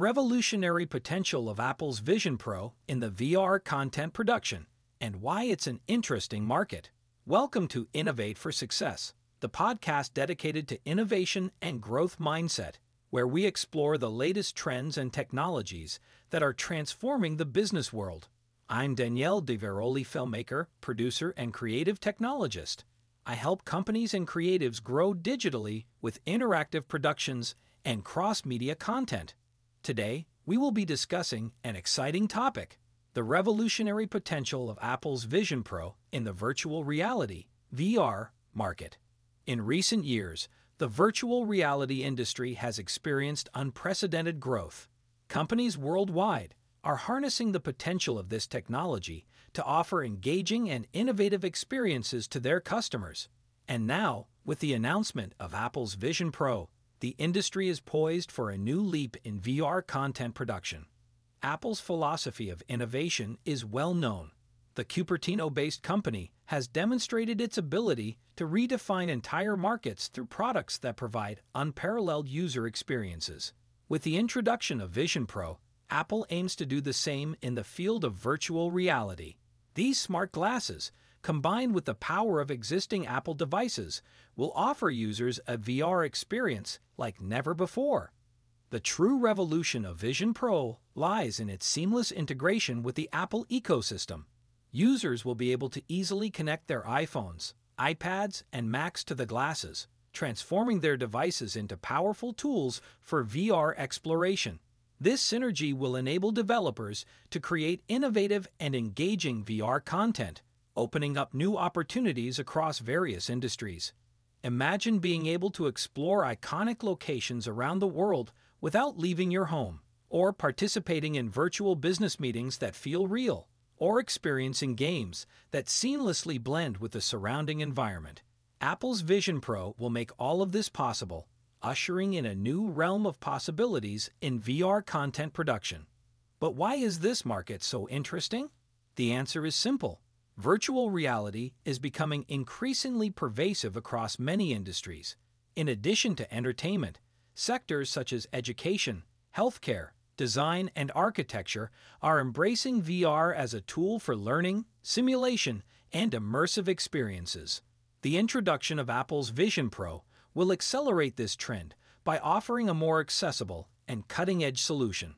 revolutionary potential of Apple's Vision Pro in the VR content production, and why it's an interesting market. Welcome to Innovate for Success, the podcast dedicated to innovation and growth mindset, where we explore the latest trends and technologies that are transforming the business world. I'm Daniele Di Veroli, filmmaker, producer, and creative technologist. I help companies and creatives grow digitally with interactive productions and cross media content. Today, we will be discussing an exciting topic the revolutionary potential of Apple's Vision Pro in the virtual reality VR market. In recent years, the virtual reality industry has experienced unprecedented growth. Companies worldwide are harnessing the potential of this technology to offer engaging and innovative experiences to their customers. And now, with the announcement of Apple's Vision Pro, the industry is poised for a new leap in VR content production. Apple's philosophy of innovation is well known. The Cupertino based company has demonstrated its ability to redefine entire markets through products that provide unparalleled user experiences. With the introduction of Vision Pro, Apple aims to do the same in the field of virtual reality. These smart glasses, combined with the power of existing Apple devices, will offer users a VR experience like never before. The true revolution of Vision Pro lies in its seamless integration with the Apple ecosystem. Users will be able to easily connect their iPhones, iPads, and Macs to the glasses, transforming their devices into powerful tools for VR exploration. This synergy will enable developers to create innovative and engaging VR content, opening up new opportunities across various industries. Imagine being able to explore iconic locations around the world without leaving your home, or participating in virtual business meetings that feel real, or experiencing games that seamlessly blend with the surrounding environment. Apple's Vision Pro will make all of this possible ushering in a new realm of possibilities in VR content production. But why is this market so interesting? The answer is simple. Virtual reality is becoming increasingly pervasive across many industries. In addition to entertainment, sectors such as education, healthcare, design, and architecture are embracing VR as a tool for learning, simulation, and immersive experiences. The introduction of Apple's Vision Pro will accelerate this trend by offering a more accessible and cutting edge solution.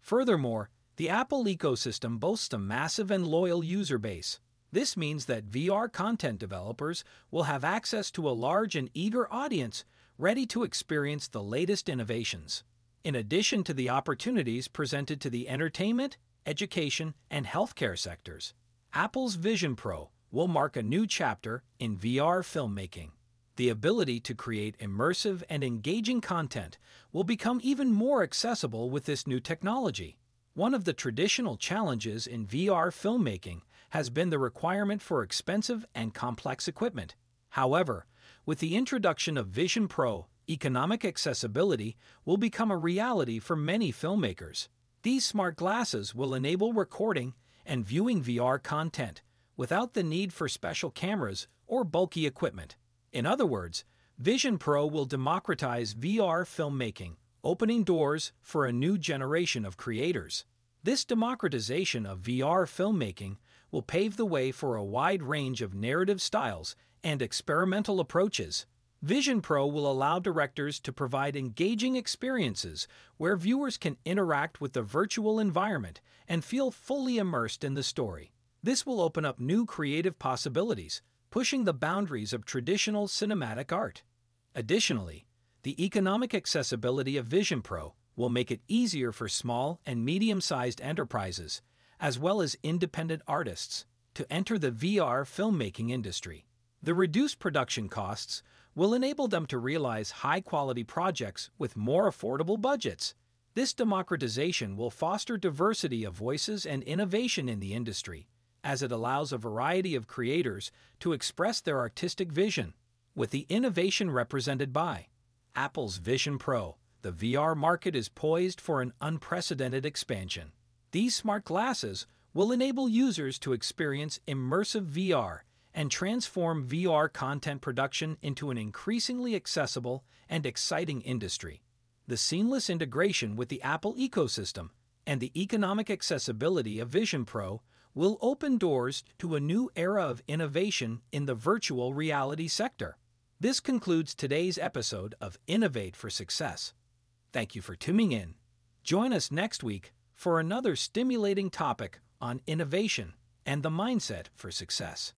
Furthermore, the Apple ecosystem boasts a massive and loyal user base. This means that VR content developers will have access to a large and eager audience ready to experience the latest innovations. In addition to the opportunities presented to the entertainment, education, and healthcare sectors, Apple's Vision Pro will mark a new chapter in VR filmmaking. The ability to create immersive and engaging content will become even more accessible with this new technology. One of the traditional challenges in VR filmmaking has been the requirement for expensive and complex equipment. However, with the introduction of Vision Pro, economic accessibility will become a reality for many filmmakers. These smart glasses will enable recording and viewing VR content without the need for special cameras or bulky equipment. In other words, Vision Pro will democratize VR filmmaking, opening doors for a new generation of creators. This democratization of VR filmmaking will pave the way for a wide range of narrative styles and experimental approaches. Vision Pro will allow directors to provide engaging experiences where viewers can interact with the virtual environment and feel fully immersed in the story. This will open up new creative possibilities, pushing the boundaries of traditional cinematic art. Additionally, the economic accessibility of Vision Pro will make it easier for small and medium sized enterprises, as well as independent artists, to enter the VR filmmaking industry. The reduced production costs will enable them to realize high quality projects with more affordable budgets. This democratization will foster diversity of voices and innovation in the industry, as it allows a variety of creators to express their artistic vision. With the innovation represented by Apple's Vision Pro, the VR market is poised for an unprecedented expansion. These smart glasses will enable users to experience immersive VR and transform VR content production into an increasingly accessible and exciting industry. the seamless integration with the Apple ecosystem, and the economic accessibility of Vision Pro will open doors to a new era of innovation in the virtual reality sector. This concludes today's episode of Innovate for Success. Thank you for tuning in. Join us next week for another stimulating topic on innovation and the mindset for success.